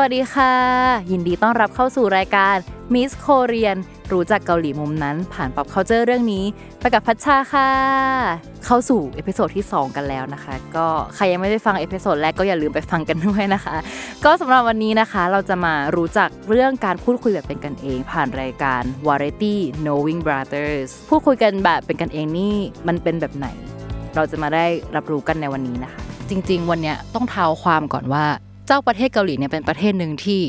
วัสดีค่ะ ยินดีต้อนรับเข้าสู่รายการ Miss Korean รู้จักเกาหลีมุมนั้น ผ่าน pop culture เรื่องนี้ ไปกับพัชชาค่ะ เข้าสู่เอพิโซดที่ 2 กันแล้วนะคะ ก็ใครยังไม่ได้ฟังเอพิโซดแรกก็อย่าลืมไปฟังกันด้วยนะคะ ก็สำหรับวันนี้นะคะเราจะมารู้จักเรื่องการพูดคุยแบบเป็นกันเอง ผ่านรายการ Variety Knowing Brothers พูดคุยกันแบบเป็นกันเองนี่มันเป็นแบบไหน เราจะมาได้รับรู้กันในวันนี้นะคะ จริง ๆ วันนี้ต้องเท้าความก่อนว่า เจ้าประเทศเกาหลีเนี่ยเป็นประเทศหนึ่งที่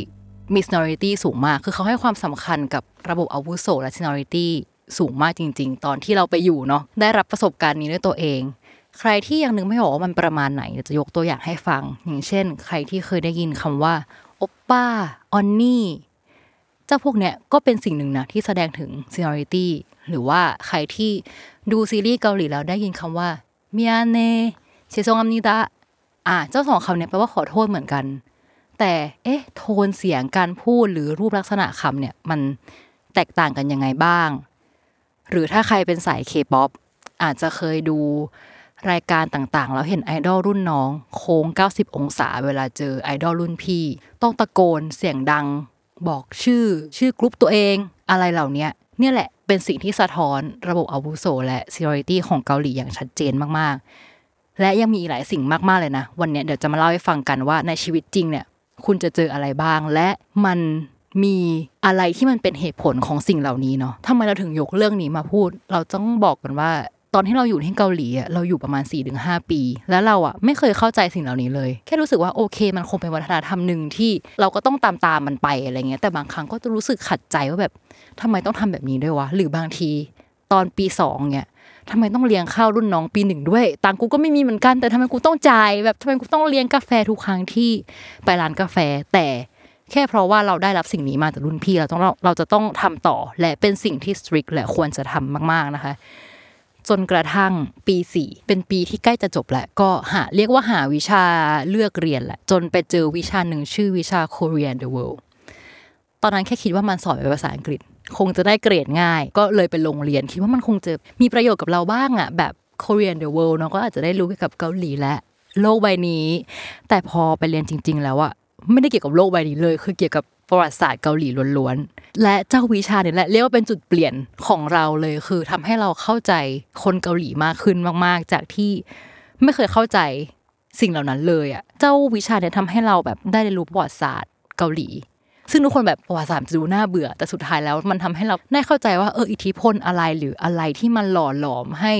มี seniority สูงมาก คือเขาให้ความสำคัญกับระบบอาวุโสและ seniority สูงมากจริง ๆ ตอนที่เราไปอยู่เนาะได้รับประสบการณ์นี้ด้วยตัวเอง ใครที่ยังนึกไม่ออกว่ามันประมาณไหนเดี๋ยวจะยกตัวอย่างให้ฟัง อย่างเช่น ใครที่เคยได้ยินคำว่าโอปป้าออนนี่เจ้าพวกเนี้ยก็เป็นสิ่งหนึ่งนะที่แสดงถึง seniority หรือว่าใครที่ดูซีรีส์เกาหลีแล้วได้ยินคำว่าเมียเนเชซงอัมนิดะ อะเจ้าสองคำเนี้ยแปลว่าขอโทษเหมือนกัน แต่เอ๊ะโทนเสียงการพูดหรือรูปลักษณะคำเนี่ยมันแตกต่างกันยังไงบ้าง หรือถ้าใครเป็นสายเคป๊อปอาจจะเคยดูรายการต่างๆ แล้วเห็นไอดอลรุ่นน้อง โค้ง 90 องศา เวลาเจอไอดอลรุ่นพี่ ต้องตะโกนเสียงดัง บอกชื่อ ชื่อกรุ๊ปตัวเอง อะไรเหล่านี้เนี่ยแหละเป็นสิ่งที่สะท้อนระบบอาวุโสและ seniority ของเกาหลีอย่างชัดเจนมาก ๆ และยังมีอีกหลายสิ่งมากๆเลยนะ วันนี้เดี๋ยวจะมาเล่าให้ฟังกันว่าในชีวิตจริงเนี่ย คุณจะเจออะไรบ้าง และมันมีอะไรที่มันเป็นเหตุผลของสิ่งเหล่านี้เนาะทำไมเราถึงยกเรื่องนี้มาพูด เราต้องบอกกันว่า ตอนที่เราอยู่ที่เกาหลีอะเราอยู่ประมาณ 4-5 ปี แล้วเราอะไม่เคยเข้าใจสิ่งเหล่านี้เลย แค่รู้สึกว่าโอเค มันคงเป็นวัฒนธรรมหนึ่งที่เราก็ต้องตามตามมันไปอะไรเงี้ย แต่บางครั้งก็จะรู้สึกขัดใจว่าแบบทำไมต้องทำแบบนี้ด้วยวะ หรือบางทีตอนปีสองเนี่ย ทำไมต้องเลี้ยงข้าวรุ่นน้องปีหนึ่งด้วย ตังกูก็ไม่มีเหมือนกัน แต่ทำไมกูต้องจ่ายแบบทำไมกูต้องเลี้ยงกาแฟทุกครั้งที่ไปร้านกาแฟ แต่แค่เพราะว่าเราได้รับสิ่งนี้มาจากรุ่นพี่เราต้องเราเราจะต้องทำต่อ และเป็นสิ่งที่ strict และควรจะทำมาก ๆนะคะ จนกระทั่งปีสี่เป็นปีที่ใกล้จะจบแหละ ก็หาเรียกว่าหาวิชาเลือกเรียนแหละ จนไปเจอวิชาหนึ่งชื่อวิชา Korean the World ตอนนั้นแค่คิดว่ามันสอนเป็นภาษาอังกฤษ คงจะได้เกรดง่าย ก็เลยไปลงเรียนคิดว่ามันคงจะมีประโยชน์กับเราบ้างอะแบบ Korean the World เนาะก็อาจจะได้รู้เกี่ยวกับเกาหลีและโลกใบนี้ แต่พอไปเรียนจริง ๆ แล้วอะไม่ได้เกี่ยวกับโลกใบนี้เลย คือเกี่ยวกับประวัติศาสตร์เกาหลีล้วนๆ และเจ้าวิชาเนี่ยแหละเรียกว่าเป็นจุดเปลี่ยนของเราเลย คือทำให้เราเข้าใจคนเกาหลีมากขึ้นมากๆ จากที่ไม่เคยเข้าใจสิ่งเหล่านั้นเลยอะเจ้าวิชาเนี่ยทำให้เราแบบได้เรียนรู้ประวัติศาสตร์เกาหลี ซึ่งทุกคนแบบประวัติศาสตร์จะดูน่าเบื่อแต่สุดท้ายแล้วมันทำให้เราได้เข้าใจว่าเอออิทธิพลอะไรหรืออะไรที่มันหล่อหลอมให้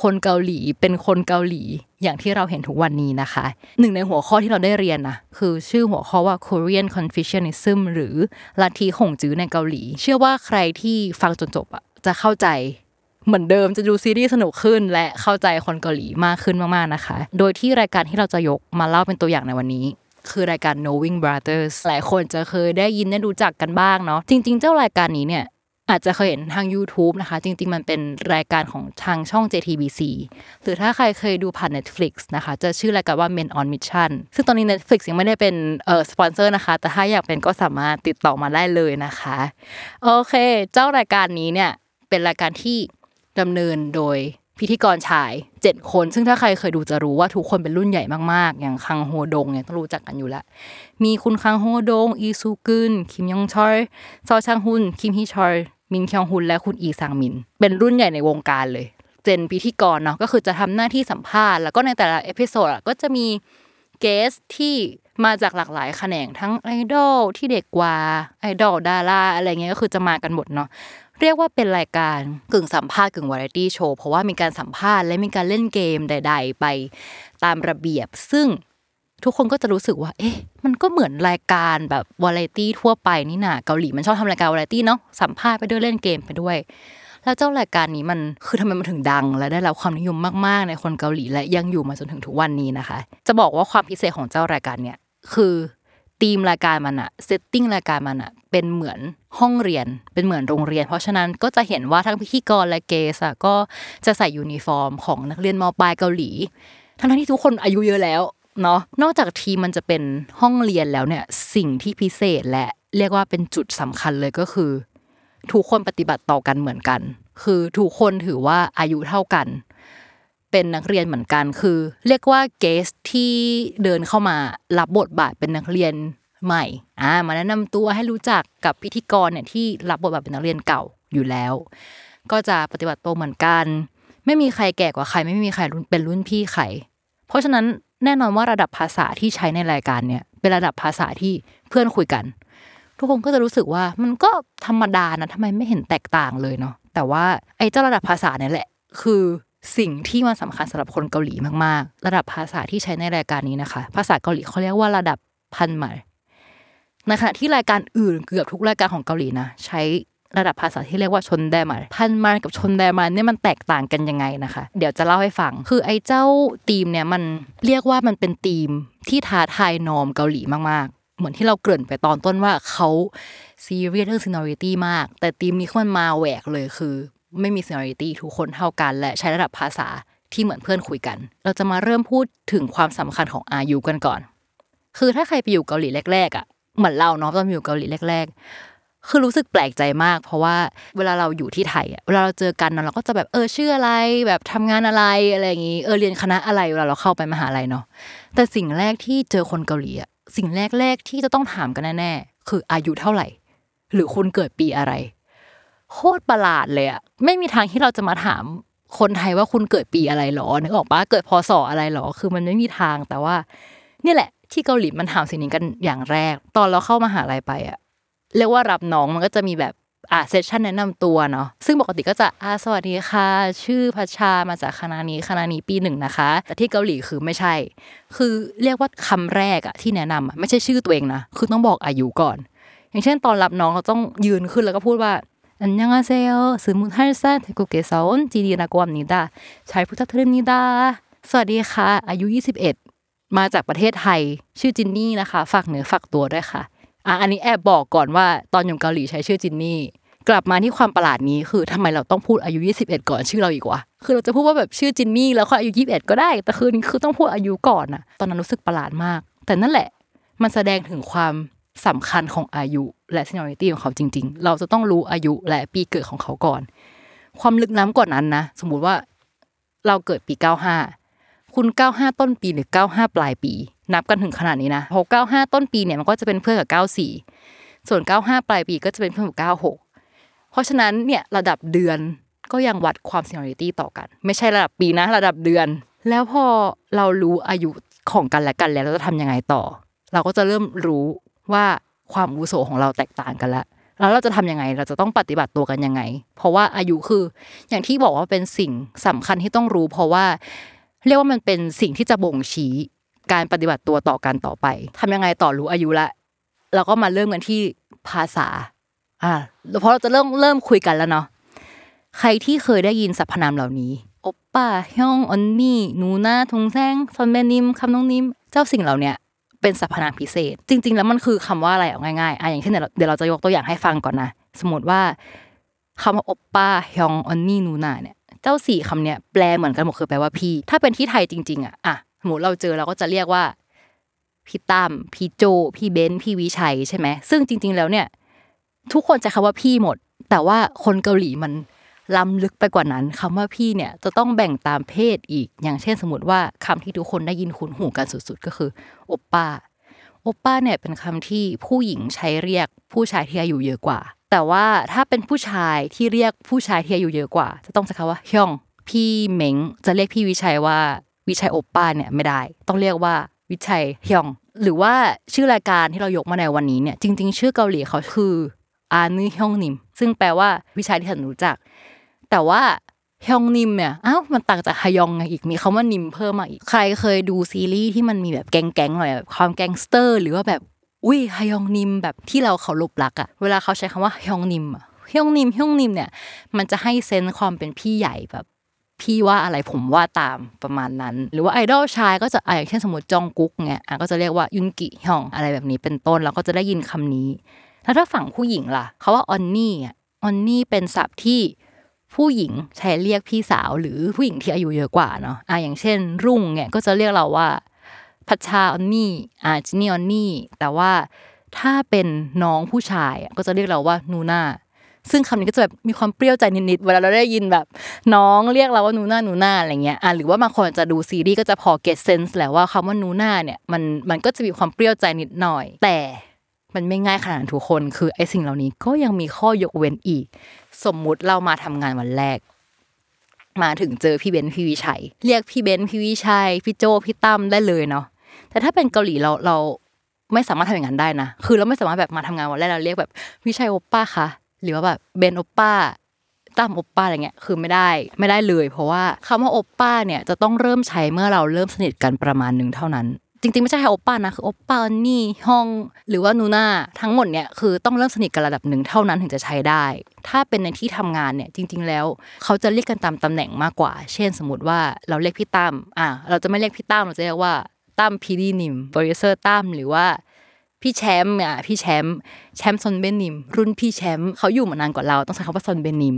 คนเกาหลีเป็นคนเกาหลีอย่างที่เราเห็นทุกวันนี้นะคะ หนึ่งในหัวข้อที่เราได้เรียนนะคือชื่อหัวข้อว่า Korean Confucianism หรือลัทธิหงจื้อในเกาหลี เชื่อว่าใครที่ฟังจนจบอะจะเข้าใจเหมือนเดิมจะดูซีรีส์สนุกขึ้น และเข้าใจคนเกาหลีมากขึ้นมากๆนะคะ โดยที่รายการที่เราจะยกมาเล่าเป็นตัวอย่างในวันนี้ คือรายการ Knowing Brothers หลายคนจะเคยได้ยินได้รู้จักกันบ้างเนาะจริง ๆ เจ้ารายการนี้เนี่ยอาจจะเคยเห็นทาง YouTube นะคะ จริง ๆ มันเป็นรายการของทางช่อง JTBC หรือถ้าใครเคยดูผ่าน Netflix นะคะ จะชื่อรายการว่า Men on Mission ซึ่งตอนนี้ Netflix ยังไม่ได้เป็นเอ่อสปอนเซอร์นะคะ แต่ถ้าอยากเป็นก็สามารถติดต่อมาได้เลยนะคะ โอเค เจ้ารายการนี้เนี่ย เป็นรายการที่ดำเนินโดย พิธีกรชาย 7 คน ซึ่งถ้าใครเคยดูจะรู้ว่าทุกคนเป็นรุ่นใหญ่มากๆ อย่างคังโฮดงเนี่ยต้องรู้จักกันอยู่แล้วมีคุณคังโฮดง อีซูกึนคิมยองชอลซอชางฮุนคิมฮีชอลมินคยองฮุนและคุณอีซังมิน เป็นรุ่นใหญ่ในวงการเลย เป็นพิธีกรเนาะก็คือจะทำหน้าที่สัมภาษณ์แล้วก็ในแต่ละ episode ก็จะมี guest ที่มาจากหลากหลายแขนงทั้งไอดอลที่เด็กกว่าไอดอลดาราอะไรเงี้ยก็คือจะมากันหมดเนาะ เรียกว่าเป็นรายการกึ่งสัมภาษณ์กึ่งวาไรตี้โชว์เพราะว่ามีการสัมภาษณ์และมีการเล่นเกมใด ๆ ไปตามระเบียบ ซึ่งทุกคนก็จะรู้สึกว่า เอ๊ะ มันก็เหมือนรายการแบบวาไรตี้ทั่วไปนี่นาเกาหลีมันชอบทำรายการวาไรตี้เนาะสัมภาษณ์ไปด้วยเล่นเกมไปด้วย แล้วเจ้ารายการนี้มันคือทำไมมันถึงดัง และได้รับความนิยมมากๆ ในคนเกาหลีและยังอยู่มาจนถึงทุกวันนี้นะคะ จะบอกว่าความพิเศษของเจ้ารายการเนี่ยคือธีมรายการมันอะเซตติ้งรายการมันอะ เป็นเหมือนห้องเรียนเป็นเหมือนโรงเรียน เพราะฉะนั้นก็จะเห็นว่าทั้งพิธีกรและเกสอะก็จะใส่ยูนิฟอร์มของนักเรียนมปลายเกาหลี ทั้งที่ทุกคนอายุเยอะแล้วเนาะนอกจากธีมมันจะเป็นห้องเรียนแล้วเนี่ยสิ่งที่พิเศษและเรียกว่าเป็นจุดสำคัญเลยก็คือ ทุกคนปฏิบัติต่อกันเหมือนกัน คือทุกคนถือว่าอายุเท่ากัน เป็นนักเรียนเหมือนกันคือ เรียกว่า guest ที่เดินเข้ามารับบทบาทเป็นนักเรียน ใหม่อ่ามาแนะนำตัวให้รู้จักกับพิธีกรเนี่ยที่รับบทบาทเป็นนักเรียนเก่าอยู่แล้ว ก็จะปฏิบัติตัวเหมือนกัน ไม่มีใครแก่กว่าใคร ไม่มีใครเป็นรุ่นพี่ใคร เพราะฉะนั้นแน่นอนว่าระดับภาษาที่ใช้ในรายการเนี่ยเป็นระดับภาษาที่เพื่อนคุยกัน ทุกคนก็จะรู้สึกว่ามันก็ธรรมดานะทำไมไม่เห็นแตกต่างเลยเนาะแต่ว่าไอ้เจ้าระดับภาษาเนี่ยแหละ คือสิ่งที่มันสำคัญสำหรับคนเกาหลีมากๆ ระดับภาษาที่ใช้ในรายการนี้นะคะ ภาษาเกาหลีเขาเรียกว่าระดับพันหมาย ในขณะที่รายการอื่นเกือบทุกรายการของเกาหลีนะใช้ระดับภาษาที่เรียกว่า존댓말 반말 กับ 존댓말เนี่ยมันแตกต่างกันยังไงนะคะ เดี๋ยวจะเล่าให้ฟัง คือไอ้เจ้าธีมเนี่ยมันเรียกว่ามันเป็นธีมที่ท้าทาย norm เกาหลีมากๆ เหมือนที่เราเกริ่นไปตอนต้นว่าเขาซีเรียสเรื่อง seniority มาก แต่ธีมนี้มันมาแหวกเลยคือ ไม่มี seniority ทุกคนเท่ากัน และใช้ระดับภาษาที่เหมือนเพื่อนคุยกัน เราจะมาเริ่มพูดถึงความสำคัญของอายุกันก่อน คือถ้าใครไปอยู่เกาหลีแรกๆอะ เหมือนเราเนาะตอนอยู่เกาหลีแรก ๆ คือรู้สึกแปลกใจมาก เพราะว่าเวลาเราอยู่ที่ไทยอะเวลาเราเจอกันเราก็จะแบบเออชื่ออะไร แบบทำงานอะไรอะไรอย่างงี้เออเรียนคณะอะไรเวลาเราเข้าไปมหาลัยเนาะแต่สิ่งแรกที่เจอคนเกาหลีอะสิ่งแรกๆที่จะต้องถามกันแน่ๆคืออายุเท่าไหร่ หรือคุณเกิดปีอะไร โคตรประหลาดเลยอะไม่มีทางที่เราจะมาถามคนไทยว่าคุณเกิดปีอะไรหรอนึกออกปะเกิดพศอะไรหรอ คือมันไม่มีทางแต่ว่านี่แหละ ที่เกาหลีมันถามสิ่งนี้กันอย่างแรก ตอนเราเข้ามาหาลัยไปอะเรียกว่ารับน้องมันก็จะมีแบบอ่าเซสชันแนะนำตัวเนาะซึ่งปกติก็จะอ่าสวัสดีค่ะ ชื่อพัชชามาจากคณะนี้คณะนี้ปีหนึ่งนะคะ แต่ที่เกาหลีคือไม่ใช่ คือเรียกว่าคำแรกอะที่แนะนำไม่ใช่ชื่อตัวเองนะคือต้องบอกอายุก่อน อย่างเช่นตอนรับน้องเราต้องยืนขึ้นแล้วก็พูดว่าอันยังอาเซโอสมุทรเซนเทกุเกซอนจีดีนากวมนิดาใช้พุทธทริมนิดาสวัสดีค่ะ อายุ 21 มาจากประเทศไทยชื่อจินนี่นะคะฝากเนื้อฝากตัวด้วยค่ะอะอันนี้แอบบอกก่อนว่าตอนอยู่เกาหลีใช้ชื่อจินนี่กลับมาที่ความประหลาดนี้คือทำไมเราต้องพูดอายุ 21 ก่อนชื่อเราอีกวะคือเราจะพูดว่าแบบชื่อจินนี่แล้วก็อายุ 21 ก็ได้ แต่คือนี่คือต้องพูดอายุก่อนอะตอนนั้นรู้สึกประหลาดมาก แต่นั่นแหละ มันแสดงถึงความสำคัญของอายุและ seniority ของเขาจริง ๆ เราจะต้องรู้อายุและปีเกิดของเขาก่อน ความลึกล้ำกว่านั้นนะ สมมุติว่าเราเกิดปี 95 คุณ 95 ต้นปีหรือ 95 ปลายปี นับกันถึงขนาดนี้นะเพราะ95 ต้นปีเนี่ยมันก็จะเป็นเพื่อนกับ 94 ส่วน 95 ปลายปีก็จะเป็นเพื่อนกับ 96 เพราะฉะนั้นเนี่ยระดับเดือนก็ยังวัดความ seniority ต่อกัน ไม่ใช่ระดับปีนะระดับเดือน แล้วพอเรารู้อายุของกันและกันแล้วเราจะทำยังไงต่อ เราก็จะเริ่มรู้ว่าความอุโสของเราแตกต่างกันล้วแล้วเราจะทำยังไง เราจะต้องปฏิบัติตัวกันยังไง เพราะว่าอายุคืออย่างที่บอกว่าเป็นสิ่งสำคัญที่ต้องรู้ เพราะว่า เรียกว่ามันเป็นสิ่งที่จะบ่งชี้การปฏิบัติตัวต่อกันต่อไปทำยังไงต่อรู้อายุละเราก็มาเริ่มกันที่ภาษา อ่าเพราะเราจะเริ่มเริ่มคุยกันแล้วเนาะใครที่เคยได้ยินสรรพนามเหล่านี้โอปป้าฮยองออนนี่นูน่าทงแซงซอนเบนิมคัมดงนิม เจ้าสิ่งเหล่าเนี้ยเป็นสรรพนามพิเศษ จริง ๆ แล้วมันคือคำว่าอะไรเอาง่ายๆอะอย่างเช่นเดี๋ยวเราจะยกตัวอย่างให้ฟังก่อนนะ สมมติว่าคำว่าโอปป้าฮยองออนนี่นูน่าเนี่ย เจ้าสี่คำเนี้ยแปลเหมือนกันหมดคือแปลว่าพี่ ถ้าเป็นที่ไทยจริง ๆอะอะสมมติเราเจอเราก็จะเรียกว่าพี่ตั้มพี่โจพี่เบนซ์พี่วิชัยใช่ไหมซึ่งจริง ๆ แล้วเนี่ย ทุกคนจะคำว่าพี่หมด แต่ว่าคนเกาหลีมันล้ำลึกไปกว่านั้นคำว่าพี่เนี่ยจะต้องแบ่งตามเพศอีก อย่างเช่นสมมติว่าคำที่ทุกคนได้ยินคุ้นหูกันสุด ๆ ก็คือโอป้า โอปป้าเนี่ยเป็นคำที่ผู้หญิงใช้เรียกผู้ชายที่อายุเยอะกว่า แต่ว่าถ้าเป็นผู้ชายที่เรียกผู้ชายที่อายุเยอะกว่า จะต้องใช้คำว่าฮยอง พี่เหม็งจะเรียกพี่วิชัยว่าวิชัยโอปป้าเนี่ยไม่ได้ ต้องเรียกว่าวิชัยฮยอง หรือว่าชื่อรายการที่เรายกมาในวันนี้เนี่ยจริง ๆ ชื่อเกาหลีเขาคืออานึนฮยองนิม ซึ่งแปลว่าวิชัยที่ฉันรู้จัก แต่ว่า ฮยองนิมเนี่ยอ้าวมันต่างจากฮยองไงอีกมีคำว่านิมเพิ่มมาอีกใครเคยดูซีรีส์ที่มันมีแบบแก๊งๆหน่อยแบบความแก๊งสเตอร์ หรือว่าแบบอุ้ยฮยองนิมแบบที่เราเคารพรักอะเวลาเขาใช้คำว่าฮยองนิมอะฮยองนิมฮยองนิมเนี่ยมันจะให้ sense ความเป็นพี่ใหญ่แบบพี่ว่าอะไรผมว่าตามประมาณนั้น หรือว่าไอดอลชายก็จะอย่างเช่นสมมติจองกุ๊กเนี่ยอะก็จะเรียกว่ายุนกิฮยองอะไรแบบนี้เป็นต้นเราก็จะได้ยินคำนี้ แล้วถ้าฝั่งผู้หญิงล่ะเขาว่าออนนี่อะออนนี่เป็นศัพท์ที่ ผู้หญิงใช้เรียกพี่สาวหรือผู้หญิงที่อายุเยอะกว่าเนาะอะอย่างเช่น รุ่งเนี่ยก็จะเรียกเราว่าพัชชาออนนี่อ่าจินี่ออนนี่แต่ว่าถ้าเป็นน้องผู้ชายก็จะเรียกเราว่านูน่าซึ่งคำนี้ก็จะแบบมีความเปรี้ยวใจนิดๆเวลาเราได้ยินแบบ น้องเรียกเราว่านูน่านูน่าอะไรเงี้ยอะหรือว่าบางคนจะดูซีรีส์ก็จะพอ get sense แหละว่าคำว่านูน่าเนี่ยมันมันก็จะมีความเปรี้ยวใจนิดหน่อย แต่มันไม่ง่ายขนาดทุกคนคือไอ้สิ่งเหล่านี้ก็ยังมีข้อยกเว้นอีก สมมุติเรามาทำงานวันแรก มาถึงเจอพี่เบนซ์พี่วิชัย เรียกพี่เบนซ์พี่วิชัยพี่โจพี่ตั้มได้เลยเนาะแต่ถ้าเป็นเกาหลีเราเราไม่สามารถทำอย่างนั้นได้นะ คือเราไม่สามารถแบบมาทำงานวันแรกเราเรียกแบบวิชัยโอปป้าคะหรือว่าแบบเบนโอปป้าตั้มโอปป้าอะไรเงี้ยคือไม่ได้ไม่ได้เลย เพราะว่าคำว่าโอปป้าเนี่ยจะต้องเริ่มใช้เมื่อเราเริ่มสนิทกันประมาณหนึ่งเท่านั้น จริงๆ ไม่ใช่แค่โอปป้านะคือโอปป้าออนนี่ฮยองหรือว่านูน่าทั้งหมดเนี่ยคือต้องเริ่มสนิทกันระดับหนึ่งเท่านั้นถึงจะใช้ได้ ถ้าเป็นในที่ทำงานเนี่ยจริง ๆ แล้ว เขาจะเรียกกันตามตำแหน่งมากกว่า เช่นสมมติว่าเราเรียกพี่ตั้มอะเราจะไม่เรียกพี่ตั้มเราจะเรียกว่าตั้ม PD นิมโปรดิวเซอร์ตั้มหรือว่าพี่แชมป์อะพี่แชมป์แชมป์ซอนเบนนิม รุ่นพี่แชมป์เขาอยู่มานานกว่าเราต้องใช้คำว่าซอนเบนนิม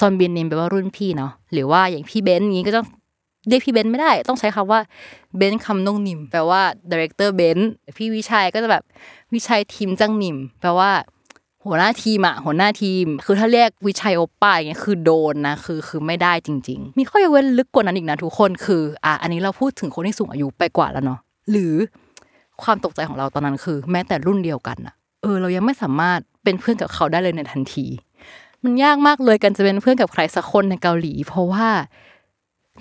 ซอนเบนนิมแปลว่ารุ่นพี่เนาะหรือว่าอย่างพี่เบนนี้ก็ต้อง เรียกพี่เบนซ์ไม่ได้ ต้องใช้คำว่าเบนซ์คัมดงนิมแปลว่า director เบนซ์พี่วิชัยก็จะแบบวิชัยทีมจังนิมแปลว่าหัวหน้าทีมอะหัวหน้าทีม คือถ้าเรียกวิชัยโอปป้าอย่างเงี้ยคือโดนนะคือคือไม่ได้จริง ๆ มีข้อยกเว้นลึกกว่านั้นอีกนะทุกคนคืออะอันนี้เราพูดถึงคนที่สูงอายุไปกว่าแล้วเนาะหรือความตกใจของเราตอนนั้นคือ แม้แต่รุ่นเดียวกันอะเออ เรายังไม่สามารถเป็นเพื่อนกับเขาได้เลยในทันที มันยากมากเลยกันจะเป็นเพื่อนกับใครสักคนในเกาหลี เพราะว่า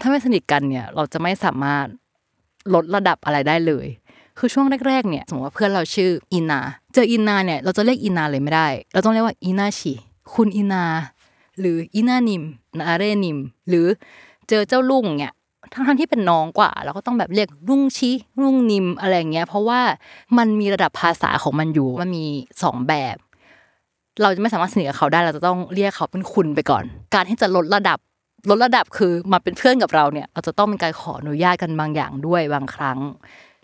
ถ้าไม่สนิทกันเนี่ย เราจะไม่สามารถลดระดับอะไรได้เลย คือช่วงแรกๆเนี่ยสมมติว่าเพื่อนเราชื่ออินา เจออินาเนี่ยเราจะเรียกอินาเลยไม่ได้ เราต้องเรียกว่าอินาชิคุณอินา หรืออินานิมนาเรนิม หรือเจอเจ้าลุงเนี่ยทั้งที่เป็นน้องกว่า เราก็ต้องแบบเรียกลุงชิลุงนิมอะไรเงี้ย เพราะว่ามันมีระดับภาษาของมันอยู่มันมีสองแบบ เราจะไม่สามารถสนิทกับเขาได้เราจะต้องเรียกเขาเป็นคุณไปก่อน การที่จะลดระดับ ลดระดับคือมาเป็นเพื่อนกับเราเนี่ยเราจะต้องเป็นการขออนุญาตกันบางอย่างด้วยบางครั้ง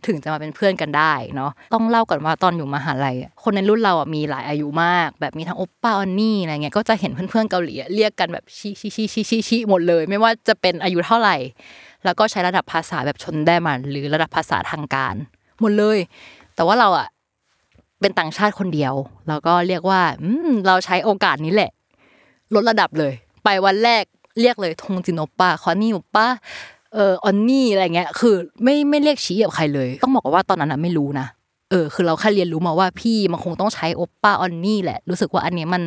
ถึงจะมาเป็นเพื่อนกันได้เนาะต้องเล่าก่อนว่าตอนอยู่มหาลัยคนในรุ่นเราอะมีหลายอายุมาก แบบมีทั้งโอปป้าออนนี่อะไรเงี้ยก็จะเห็นเพื่อนๆเกาหลีเรียกกันแบบชิชิชิชิชิชิหมดเลย ไม่ว่าจะเป็นอายุเท่าไหร่ แล้วก็ใช้ระดับภาษาแบบชนได้มันหรือระดับภาษาทางการหมดเลย แต่ว่าเราอะเป็นต่างชาติคนเดียวแล้วก็เรียกว่าอืมเราใช้โอกาสนี้แหละ ลดระดับเลย ไปวันแรก เรียกเลยทงจินโอป้าคอนนี่โอป้าเออออนนี่อะไรเงี้ยคือไม่ไม่เรียกชี้กับใครเลย ต้องบอกว่าตอนนั้นนะไม่รู้นะเออคือเราแค่เรียนรู้มาว่าพี่มันคงต้องใช้โอป้าออนนี่แหละ รู้สึกว่าอันนี้มัน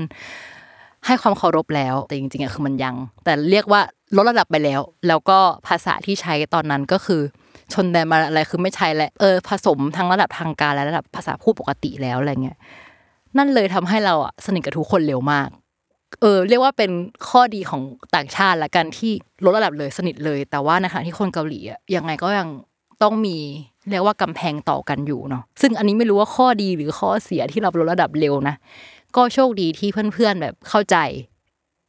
ให้ความเคารพแล้ว แต่จริงๆอะคือมันยัง แต่เรียกว่าลดระดับไปแล้ว แล้วก็ภาษาที่ใช้ตอนนั้นก็คือ ชนแดนมาอะไรคือไม่ใช่แล้วเออผสมทั้งระดับทางการและระดับภาษาพูดปกติแล้วอะไรเงี้ยนั่นเลยทำให้เราอะสนิทกับทุกคนเร็วมาก เออเรียกว่าเป็นข้อดีของต่างชาติละกันที่ลดระดับเลยสนิทเลย แต่ว่าในขณะที่คนเกาหลีอะยังไงก็ยังต้องมีเรียกว่ากำแพงต่อกันอยู่เนาะซึ่งอันนี้ไม่รู้ว่าข้อดีหรือข้อเสียที่เราลดระดับเร็วนะก็โชคดีที่เพื่อนๆแบบเข้าใจ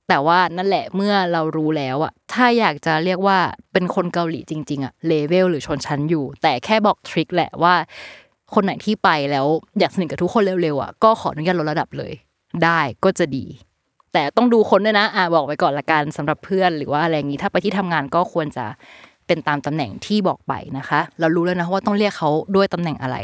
แต่ว่านั่นแหละเมื่อเรารู้แล้วอะถ้าอยากจะเรียกว่าเป็นคนเกาหลีจริง ๆอะเลเวลหรือชนชั้นอยู่ แต่แค่บอกทริคแหละว่า คนไหนที่ไปแล้วอยากสนิทกับทุกคนเร็วๆอะก็ขออนุญาตลดระดับเลย ได้ก็จะดี แต่ต้องดูคนด้วยนะอ่าบอกไว้ก่อนละกันสำหรับเพื่อนหรือว่าอะไรอย่างนี้ถ้าไปที่ทำงานก็ควรจะเป็นตามตำแหน่งที่บอกไปนะคะ เรารู้แล้วนะว่าต้องเรียกเขาด้วยตำแหน่งอะไร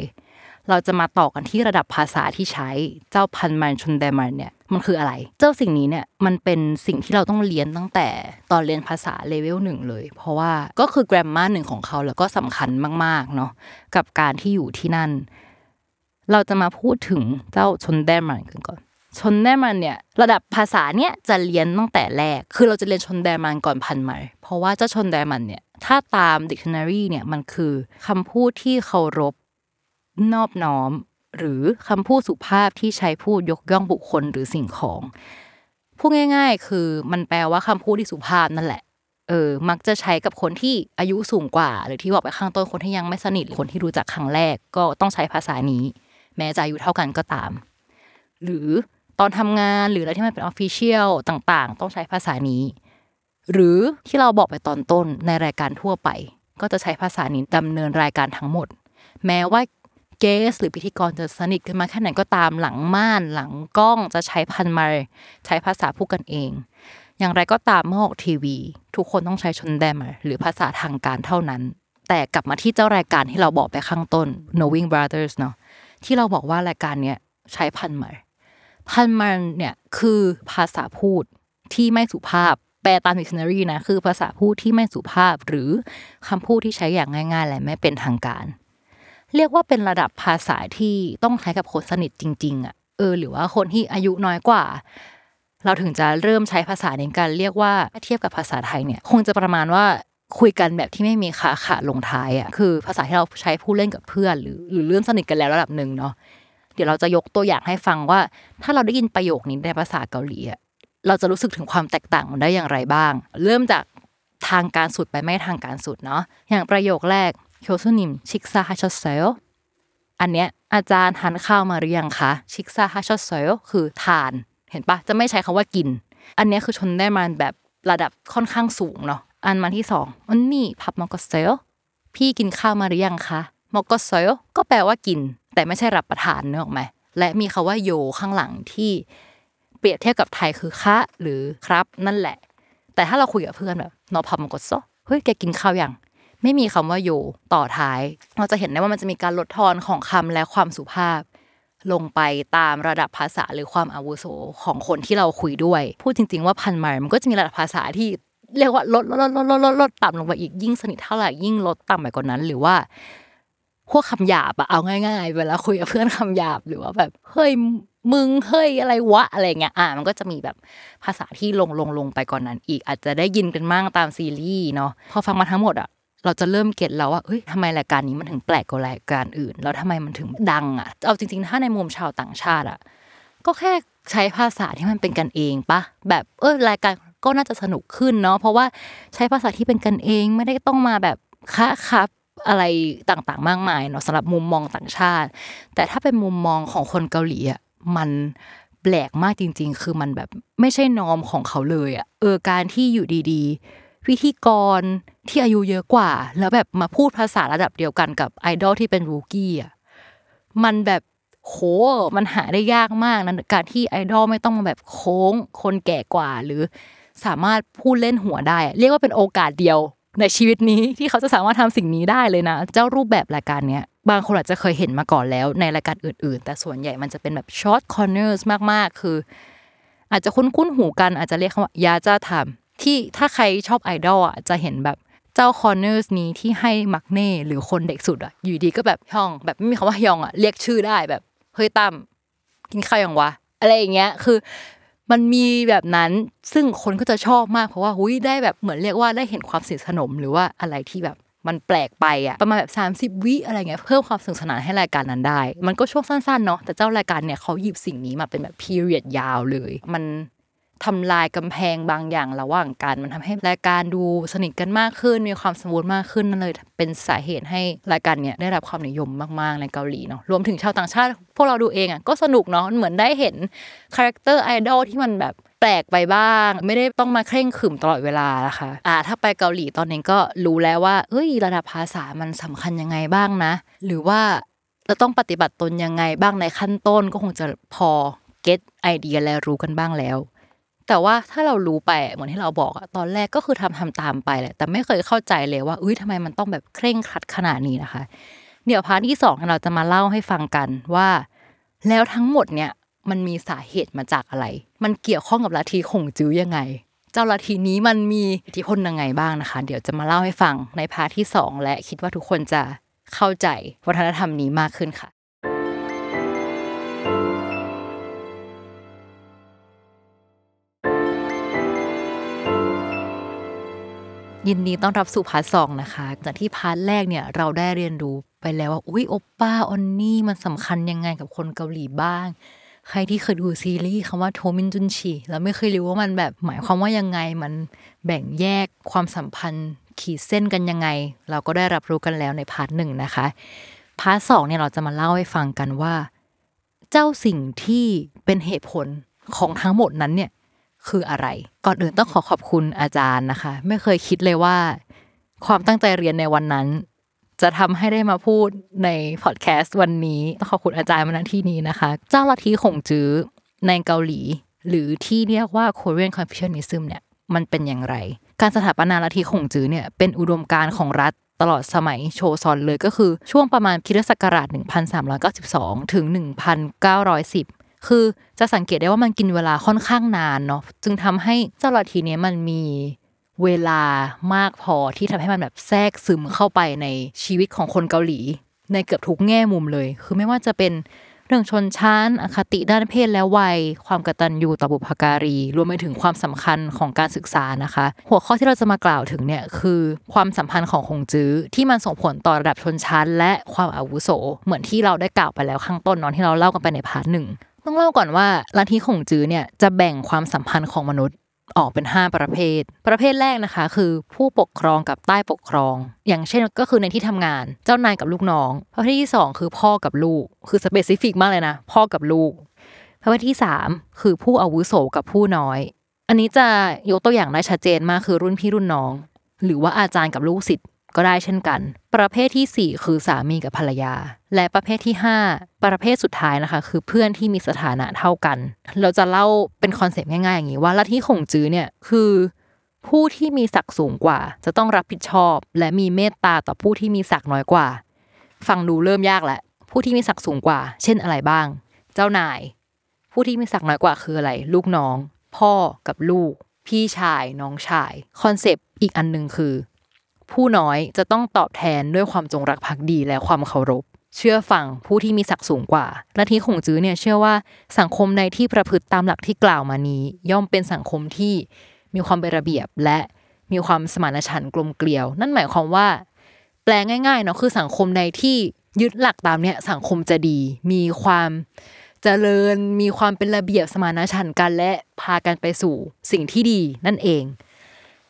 เราจะมาต่อกันที่ระดับภาษาที่ใช้เจ้าพันมันชนเดมันเนี่ยมันคืออะไร เจ้าสิ่งนี้เนี่ยมันเป็นสิ่งที่เราต้องเรียนตั้งแต่ตอนเรียนภาษาเลเวลหนึ่งเลย เพราะว่าก็คือ g r a m m a r หนึ่งของเขาแล้วก็สำคัญมากๆเนาะกับการที่อยู่ที่นั่น เราจะมาพูดถึงเจ้าชนแดมันกันก่อน ชนแดมันเนี่ยระดับภาษาเนี่ยจะเรียนตั้งแต่แรก คือเราจะเรียนชนแดมันก่อนพันไหมเพราะว่าเจ้าชนแดมันเนี่ยถ้าตาม dictionary เนี่ยมันคือคำพูดที่เคารพนอบน้อม หรือคำพูดสุภาพที่ใช้พูดยกย่องบุคคลหรือสิ่งของพูดง่าย ๆ คือมันแปลว่าคำพูดที่สุภาพนั่นแหละเออมักจะใช้กับคนที่อายุสูงกว่า หรือที่บอกไปข้างต้นคนที่ยังไม่สนิทหรือคนที่รู้จักครั้งแรกก็ต้องใช้ภาษานี้ แม้จะอายุเท่ากันก็ตาม หรือ อนทำงานหรืออะไรที่มันเป็นออฟฟิเชียลต่างๆ ต้องใช้ภาษานี้ หรือที่เราบอกไปตอนต้นในรายการทั่วไป ก็จะใช้ภาษานี้ดำเนินรายการทั้งหมด แม้ว่าเกสหรือพิธีกรจะสนิทกันมาแค่ไหนก็ตามหลังม่านหลังกล้องจะใช้พันมาใช้ภาษาพูดกันเอง อย่างไรก็ตามเมื่อออกทีวี ทุกคนต้องใช้ชนแดมหรือภาษาทางการเท่านั้นแแต่กลับมาที่เจ้ารายการที่เราบอกไปข้างต้น Knowing Brothers เนาะที่เราบอกว่ารายการเนี้ยใช้พันมา พันมาเนี่ยคือภาษาพูดที่ไม่สุภาพ แปลตาม dictionary นะ คือภาษาพูดที่ไม่สุภาพ หรือคำพูดที่ใช้อย่างง่ายๆและไม่เป็นทางการ เรียกว่าเป็นระดับภาษาที่ต้องใช้กับคนสนิทจริงๆอะเออ หรือว่าคนที่อายุน้อยกว่า เราถึงจะเริ่มใช้ภาษาในการเรียกว่าเทียบกับภาษาไทยเนี่ย คงจะประมาณว่าคุยกันแบบที่ไม่มีขาขาลงท้ายอะคือภาษาที่เราใช้พูดเล่นกับเพื่อน หรือหรือเรื่องสนิทกันแล้วระดับหนึ่งเนาะ เดี๋ยวเราจะยกตัวอย่างให้ฟังว่า ถ้าเราได้ยินประโยคนี้ในภาษาเกาหลีอะเราจะรู้สึกถึงความแตกต่างมันได้อย่างไรบ้าง เริ่มจากทางการสุดไปไม่ทางการสุดเนาะอย่างประโยคแรกโคซุนิมชิกซาฮาชอเซลอันเนี้ยอาจารย์ทานข้าวมาหรือยังคะชิกซาฮาชอเซลคือทาน เห็นปะจะไม่ใช้คำว่ากิน อันเนี้ยคือชนได้มาแบบระดับค่อนข้างสูงเนาะอันมาที่สองอันนี้พับมอกเซลพี่กินข้าวมาหรือยังคะมอกเซลก็แปลว่ากิน แต่ไม่ใช่รับประทานเนอะไหมและมีคาว่าโยข้างหลังที่เปรียบเทียบกับไทยคือคะหรือครับนั่นแหละ แต่ถ้าเราคุยกับเพื่อนแบบนอพับมกเซเฮ้ยแกกินข้าวยังไม่มีคำว่าโยต่อท้าย เราจะเห็นได้ว่ามันจะมีการลดทอนของคำและความสุภาพ ลงไปตามระดับภาษาหรือความอาวุโสของคนที่เราคุยด้วย พูดจริง ๆ ว่าพันไมล์มันก็จะมีระดับภาษาที่เรียกว่าลดลดลดลดลดลดต่ำลงไปอีกยิ่งสนิทเท่าไหร่ยิ่งลดต่ำไปกว่านั้น หรือว่า พวกคำหยาบอะเอาง่ายๆ เวลาคุยกับเพื่อนคำหยาบหรือว่าแบบเฮ้ยมึงเฮ้ยอะไรวะอะไรเงี้ยอะมันก็จะมีแบบภาษาที่ลงลงลงไปก่อนนั้น อีกอาจจะได้ยินกันมั่งตามซีรีส์เนาะพอฟังมาทั้งหมดอะเราจะเริ่มเก็ตแล้วว่าเฮ้ยทำไมรายการนี้มันถึงแปลกกว่ารายการอื่น แล้วทำไมมันถึงดังอะเอาจริงๆ ถ้าในมุมชาวต่างชาติอะก็แค่ใช้ภาษาที่มันเป็นกันเองปะแบบเออรายการก็น่าจะสนุกขึ้นเนาะเพราะว่าใช้ภาษาที่เป็นกันเองไม่ได้ต้องมาแบบคะครับ อะไรต่างๆ มากมายเนาะสำหรับมุมมองต่างชาติ แต่ถ้าเป็นมุมมองของคนเกาหลีอะมันแปลกมากจริง ๆ คือมันแบบไม่ใช่นอมของเขาเลยอะเออการที่อยู่ดีๆ พิธีกรที่อายุเยอะกว่า แล้วแบบมาพูดภาษาระดับเดียวกันกับไอดอลที่เป็นรูกี้อะมันแบบโหมันหาได้ยากมากนะการที่ไอดอลไม่ต้องมาแบบโค้งคนแก่กว่าหรือสามารถพูดเล่นหัวได้ เรียกว่าเป็นโอกาสเดียว ในชีวิตนี้ที่เขาจะสามารถทำสิ่งนี้ได้เลยนะ เจ้ารูปแบบรายการเนี้ยบางคนอาจจะเคยเห็นมาก่อนแล้วในรายการอื่นๆ แต่ส่วนใหญ่มันจะเป็นแบบ short corners มากๆ คือ อาจจะคุ้นๆหูกันอาจจะเรียกคำว่ายาจา time ที่ถ้าใครชอบไอดอลอะจะเห็นแบบเจ้า corners นี้ที่ให้มักเน่หรือคนเด็กสุดอะอยู่ดีก็แบบยอง แบบไม่มีคำว่าฮยองอะเรียกชื่อได้แบบเฮ้ยตั้มกินข้าวยังวะอะไรอย่างเงี้ยคือ มันมีแบบนั้นซึ่งคนก็จะชอบมากเพราะว่าหุยได้แบบเหมือนเรียกว่าได้เห็นความสนิทสนมหรือว่าอะไรที่แบบมันแปลกไปอะประมาณแบบ 30 วิอะไรเงี้ยเพิ่มความสนุกสนานให้รายการนั้นได้ มันก็ช่วงสั้นๆเนาะแต่เจ้ารายการเนี่ยเขาหยิบสิ่งนี้มาเป็นแบบ period ยาวเลย มัน ทำลายกำแพงบางอย่างระหว่างกัน มันทำให้รายการดูสนิทกันมากขึ้น มีความสมูทมากขึ้นนั่นเลย เป็นสาเหตุให้รายการเนี่ยได้รับความนิยมมากๆในเกาหลีเนาะรวมถึงชาวต่างชาติ พวกเราดูเองอะก็สนุกเนาะเหมือนได้เห็น character ไอดอลที่มันแบบแปลกไปบ้าง ไม่ได้ต้องมาเคร่งขรึมตลอดเวลานะคะอ่าถ้าไปเกาหลีตอนนี้ก็รู้แล้วว่าเอ้ยระดับภาษามันสำคัญยังไงบ้างนะ หรือว่าเราต้องปฏิบัติตนยังไงบ้างในขั้นต้นก็คงจะพอ get idea และรู้กันบ้างแล้ว แต่ว่าถ้าเรารู้ไปเหมือนที่เราบอกอะตอนแรกก็คือทำทำตามไปแหละแต่ไม่เคยเข้าใจเลยว่าอุ้ยทำไมมันต้องแบบเคร่งครัดขนาดนี้นะคะ เดี๋ยว part ที่สองเราจะมาเล่าให้ฟังกันว่า แล้วทั้งหมดเนี่ยมันมีสาเหตุมาจากอะไร มันเกี่ยวข้องกับลัทธิขงจื้อยังไง เจ้าลัทธินี้มันมีอิทธิพลยังไงบ้างนะคะ เดี๋ยวจะมาเล่าให้ฟังใน part ที่สองและคิดว่าทุกคนจะเข้าใจวัฒนธรรมนี้มากขึ้นค่ะ ยินดีต้อนรับสู่ part สองนะคะ จากที่ part แรกเนี่ยเราได้เรียนรู้ไปแล้วว่าอุ้ยโอปป้าออนนี่มันสำคัญยังไงกับคนเกาหลีบ้าง ใครที่เคยดูซีรีส์คำว่าโทมินจุนชีแล้วไม่เคยรู้ว่ามันแบบหมายความว่ายังไงมันแบ่งแยกความสัมพันธ์ขีดเส้นกันยังไง เราก็ได้รับรู้กันแล้วใน part หนึ่งนะคะ part สองเนี่ยเราจะมาเล่าให้ฟังกันว่า เจ้าสิ่งที่เป็นเหตุผลของทั้งหมดนั้นเนี่ย คืออะไร ก่อนอื่นต้องขอขอบคุณอาจารย์นะคะ ไม่เคยคิดเลยว่า ความตั้งใจเรียนในวันนั้น จะทำให้ได้มาพูดในพอดแคสต์วันนี้ต้องขอบคุณอาจารย์มาณที่นี้นะคะ เจ้าลัทธิขงจื้อในเกาหลี หรือที่เรียกว่า Korean Confucianism เนี่ยมันเป็นอย่างไร การสถาปนาลัทธิขงจื้อเนี่ยเป็นอุดมการณ์ของรัฐตลอดสมัยโชซอนเลยก็คือช่วงประมาณคริสตศักราช 1392 ถึง 1910 คือจะสังเกตได้ว่ามันกินเวลาค่อนข้างนานเนาะจึงทำให้เจ้าลัทธิเนี้ยมันมีเวลามากพอที่ทำให้มันแบบแทรกซึมเข้าไปในชีวิตของคนเกาหลี ในเกือบทุกแง่มุมเลย คือไม่ว่าจะเป็นเรื่องชนชั้น อคติด้านเพศและวัย ความกตัญญูต่อบุพการี รวมไปถึงความสำคัญของการศึกษานะคะ หัวข้อที่เราจะมากล่าวถึงเนี่ยคือความสัมพันธ์ของคงจื้อที่มันส่งผลต่อระดับชนชั้น และความอาวุโส เหมือนที่เราได้กล่าวไปแล้วข้างต้นตอนที่เราเล่ากันไปใน part หนึ่ง ต้องเล่าก่อนว่าลัทธิขงจื้อเนี่ยจะแบ่งความสัมพันธ์ของมนุษย์ออกเป็น 5 ประเภท ประเภทแรกนะคะ คือผู้ปกครองกับใต้ปกครอง อย่างเช่นก็คือในที่ทำงาน เจ้านายกับลูกน้อง ประเภทที่ 2 คือพ่อกับลูก คือ specific มากเลยนะ พ่อกับลูก ประเภทที่ 3 คือผู้อาวุโสกับผู้น้อย อันนี้จะยกตัวอย่างได้ชัดเจนมากคือรุ่นพี่รุ่นน้อง หรือว่าอาจารย์กับลูกศิษย์ ก็ได้เช่นกัน ประเภทที่ 4 คือสามีกับภรรยา และประเภทที่ 5 ประเภทสุดท้ายนะคะ คือเพื่อนที่มีสถานะเท่ากัน เราจะเล่าเป็นคอนเซปต์ง่ายๆอย่างนี้ว่าลัทธิขงจื้อเนี่ยคือผู้ที่มีศักดิ์สูงกว่า จะต้องรับผิดชอบ และมีเมตตาต่อผู้ที่มีศักดิ์น้อยกว่า ฟังดูเริ่มยากแหละ ผู้ที่มีศักดิ์สูงกว่า เช่นอะไรบ้าง เจ้านาย ผู้ที่มีศักดิ์น้อยกว่าคืออะไร ลูกน้อง พ่อกับลูก พี่ชาย น้องชาย concept อีกอันหนึ่งคือ ผู้น้อยจะต้องตอบแทนด้วยความจงรักภักดีและความเคารพ เชื่อฟังผู้ที่มีศักดิ์สูงกว่าลัทธิขงจื้อเนี่ยเชื่อว่าสังคมในที่ประพฤติตามหลักที่กล่าวมานี้ ย่อมเป็นสังคมที่มีความเป็นระเบียบและมีความสมานฉันท์กลมเกลียว นั่นหมายความว่า แปลง่ายๆเนาะคือสังคมในที่ยึดหลักตามเนี่ยสังคมจะดี มีความเจริญมีความเป็นระเบียบสมานฉันท์กันและพากันไปสู่สิ่งที่ดีนั่นเอง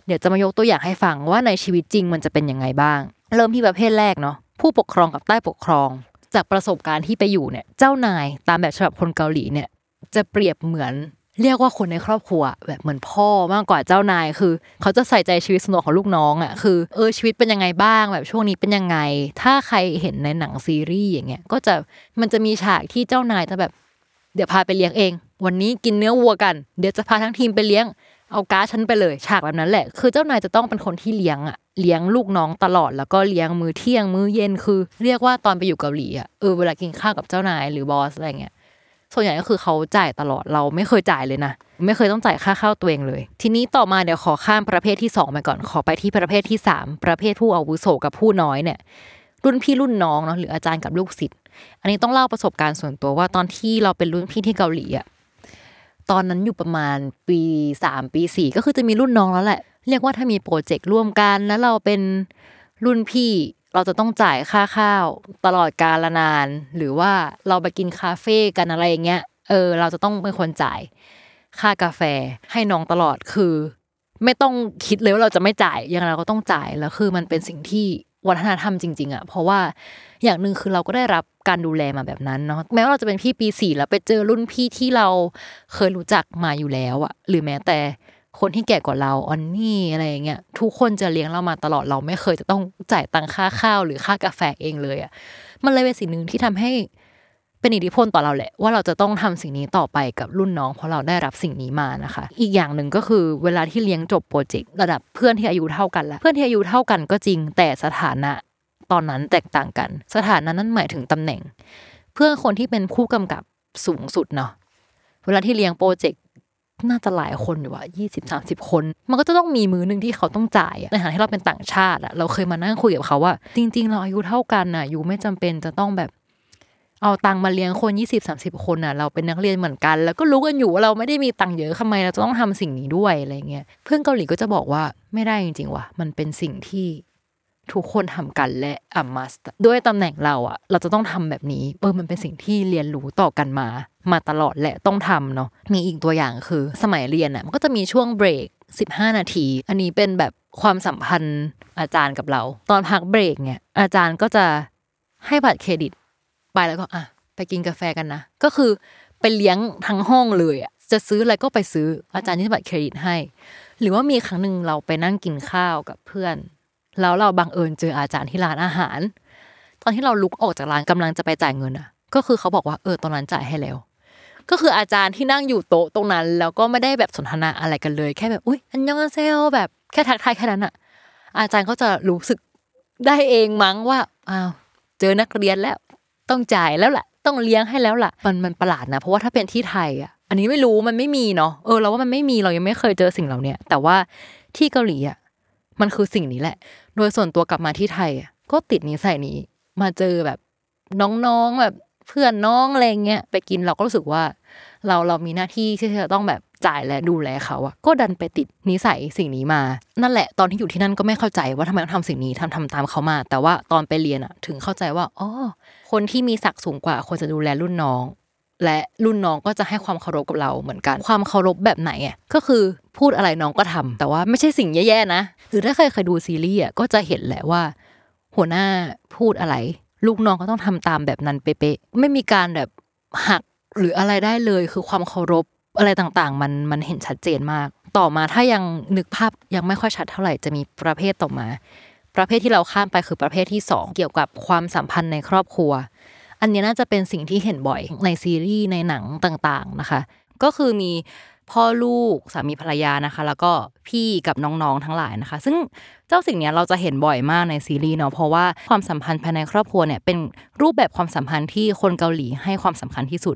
เดี๋ยวจะมายกตัวอย่างให้ฟังว่าในชีวิตจริงมันจะเป็นยังไงบ้าง เริ่มที่ประเภทแรกเนาะผู้ปกครองกับใต้ปกครอง จากประสบการณ์ที่ไปอยู่เนี่ยเจ้านายตามแบบฉบับคนเกาหลีเนี่ยจะเปรียบเหมือนเรียกว่าคนในครอบครัวแบบเหมือนพ่อมากกว่าเจ้านายคือ เขาจะใส่ใจชีวิตสนตัวของลูกน้องอะคือเออชีวิตเป็นยังไงบ้างแบบช่วงนี้เป็นยังไง ถ้าใครเห็นในหนังซีรีส์อย่างเงี้ยก็จะมันจะมีฉากที่เจ้านายจะแบบ เดี๋ยวพาไปเลี้ยงเอง วันนี้กินเนื้อวัวกัน เดี๋ยวจะพาทั้งทีมไปเลี้ยง เอาการ์ดฉันไปเลยฉากแบบนั้นแหละ คือเจ้านายจะต้องเป็นคนที่เลี้ยงอะเลี้ยงลูกน้องตลอดแล้วก็เลี้ยงมื้อเที่ยงมื้อเย็นคือ เรียกว่าตอนไปอยู่เกาหลีอะเออเวลากินข้าวกับเจ้านายหรือบอสอะไรเงี้ยส่วนใหญ่ก็คือเขาจ่ายตลอดเราไม่เคยจ่ายเลยนะไม่เคยต้องจ่ายค่าข้าวตัวเองเลย ทีนี้ต่อมาเดี๋ยวขอข้ามประเภทที่สองไปก่อนขอไปที่ประเภทที่สามประเภทผู้อาวุโสกับผู้น้อยเนี่ย รุ่นพี่รุ่นน้องเนาะหรืออาจารย์กับลูกศิษย์อันนี้ต้องเล่าประสบการณ์ส่วนตัวว่าตอนที่เราเป็นรุ่นพี่ที่เกาหลีอะ ตอนนั้นอยู่ประมาณปีสามปีสี่ก็คือจะมีรุ่นน้องแล้วแหละ เรียกว่าถ้ามีโปรเจกต์ร่วมกันแล้วเราเป็นรุ่นพี่เราจะต้องจ่ายค่าข้าวตลอดกาลนาน หรือว่าเราไปกินคาเฟ่กันอะไรอย่างเงี้ยเออ เราจะต้องเป็นคนจ่ายค่ากาแฟให้น้องตลอดคือ ไม่ต้องคิดเลยว่าเราจะไม่จ่ายยังไงเราก็ต้องจ่ายแล้วคือมันเป็นสิ่งที่ วัฒนธรรมจริงๆอะ่ะเพราะว่าอย่างหนึ่งคือเราก็ได้รับการดูแลมาแบบนั้นเนาะแม้ว่าเราจะเป็นพี่ปีสี่แล้วไปเจอรุ่นพี่ที่เราเคยรู้จักมาอยู่แล้วอะ่ะ หรือแม้แต่คนที่แก่กว่าเราออนนี่อะไรอย่างเงี้ยทุกคนจะเลี้ยงเรามาตลอดเราไม่เคยจะต้องจ่ายตังค่าข้าวหรือค่ากาแฟเองเลยอะ่ะมันเลยเป็นสิ่งหนึ่งที่ทำให้ เป็นอิทธิพลต่อเราแหละว่าเราจะต้องทำสิ่งนี้ต่อไปกับรุ่นน้อง เพราะเราได้รับสิ่งนี้มานะคะ อีกอย่างหนึ่งก็คือเวลาที่เลี้ยงจบโปรเจกต์ระดับเพื่อนที่อายุเท่ากันละเพื่อนที่อายุเท่ากันก็จริง แต่สถานะตอนนั้นแตกต่างกัน สถานะนั้นหมายถึงตำแหน่ง เพื่อนคนที่เป็นผู้กำกับสูงสุดเนาะเวลาที่เลี้ยงโปรเจกต์น่าจะหลายคนอยู่อะยี่สิบสามสิบคน มันก็จะต้องมีมือหนึ่งที่เขาต้องจ่ายในฐานะที่เราเป็นต่างชาติอะเราเคยมานั่งคุยกับเขาว่า จริง ๆ เราอายุเท่ากันอะอยู่ไม่จำเป็นจะต้องแบบ เอาตังมาเลี้ยงคนยี่สิบสามสิบคนน่ะเราเป็นนักเรียนเหมือนกัน แล้วก็รู้กันอยู่ว่าเราไม่ได้มีตังเยอะทำไมเราจะต้องทำสิ่งนี้ด้วยอะไรเงี้ยเพื่อนเกาหลีก็จะบอกว่าไม่ได้จริงๆว่ะมันเป็นสิ่งที่ทุกคนทำกันและอัมมัสด้วยตำแหน่งเราอะ เราจะต้องทำแบบนี้เออมันเป็นสิ่งที่เรียนรู้ต่อกันมา มาตลอดและต้องทำเนาะมีอีกตัวอย่างคือ สมัยเรียนอะมันก็จะมีช่วงเบรก15 นาที อันนี้เป็นแบบความสัมพันธ์อาจารย์กับเรา ตอนพักเบรกเนี่ยอาจารย์ก็จะให้บัตรเครดิต ไปแล้วก็อะไปกินกาแฟกันนะ ก็คือไปเลี้ยงทั้งห้องเลยอะจะซื้ออะไรก็ไปซื้ออาจารย์ที่บัตรเครดิตให้ หรือว่ามีครั้งหนึ่งเราไปนั่งกินข้าวกับเพื่อน แล้วเราบังเอิญเจออาจารย์ที่ร้านอาหาร ตอนที่เราลุกออกจากร้านกำลังจะไปจ่ายเงินอะก็คือเขาบอกว่าเออตอนนั้นจ่ายให้แล้ว ก็คืออาจารย์ที่นั่งอยู่โต๊ะตรงนั้นแล้วก็ไม่ได้แบบสนทนาอะไรกันเลย แค่แบบอุ้ยอันยองเซลแบบแค่ทักทายแค่นั้นอะอาจารย์ก็จะรู้สึกได้เองมั้งว่าอ้าวเจอนักเรียนแล้ว ต้องจ่ายแล้วล่ะ ต้องเลี้ยงให้แล้วล่ะ มันมันประหลาดนะ เพราะว่าถ้าเป็นที่ไทยอะ อันนี้ไม่รู้มันไม่มีเนาะ เออเราว่ามันไม่มีเรายังไม่เคยเจอสิ่งเหล่าเนี้ยแต่ว่าที่เกาหลีอะมันคือสิ่งนี้แหละ โดยส่วนตัวกลับมาที่ไทยอะก็ติดนิสัยนี้ มาเจอแบบน้องๆแบบเพื่อนน้องอะไรเงี้ยไปกินเราก็รู้สึกว่า เราเรามีหน้าที่ที่จะต้องแบบ จ่ายและดูแลเขาอะก็ดันไปติดนิสัยสิ่งนี้มา นั่นแหละตอนที่อยู่ที่นั่นก็ไม่เข้าใจว่าทำไมต้องทำสิ่งนี้ทำทำตามเขามา แต่ว่าตอนไปเรียนอะถึงเข้าใจว่าอ๋อคนที่มีศักดิ์สูงกว่าควรจะดูแลรุ่นน้อง และรุ่นน้องก็จะให้ความเคารพกับเราเหมือนกัน ความเคารพแบบไหนอะก็คือพูดอะไรน้องก็ทำแต่ว่าไม่ใช่สิ่งแย่ๆนะหรือถ้าใครเคยดูซีรีส์อะก็จะเห็นแหละว่า หัวหน้าพูดอะไร ลูกน้องก็ต้องทำตามแบบนั้นเป๊ะๆไม่มีการแบบหักหรืออะไรได้เลยคือความเคารพ อะไรต่างๆ มันมันเห็นชัดเจนมาก ต่อมาถ้ายังนึกภาพยังไม่ค่อยชัดเท่าไหร่จะมีประเภทต่อมา ประเภทที่เราข้ามไปคือประเภทที่สองเกี่ยวกับความสัมพันธ์ในครอบครัว อันนี้น่าจะเป็นสิ่งที่เห็นบ่อยในซีรีส์ในหนังต่างๆนะคะ ก็คือมีพ่อลูกสามีภรรยานะคะ แล้วก็พี่กับน้องๆทั้งหลายนะคะ ซึ่งเจ้าสิ่งนี้เราจะเห็นบ่อยมากในซีรีส์เนาะเพราะว่าความสัมพันธ์ภายในครอบครัวเนี่ยเป็นรูปแบบความสัมพันธ์ที่คนเกาหลีให้ความสำคัญที่สุด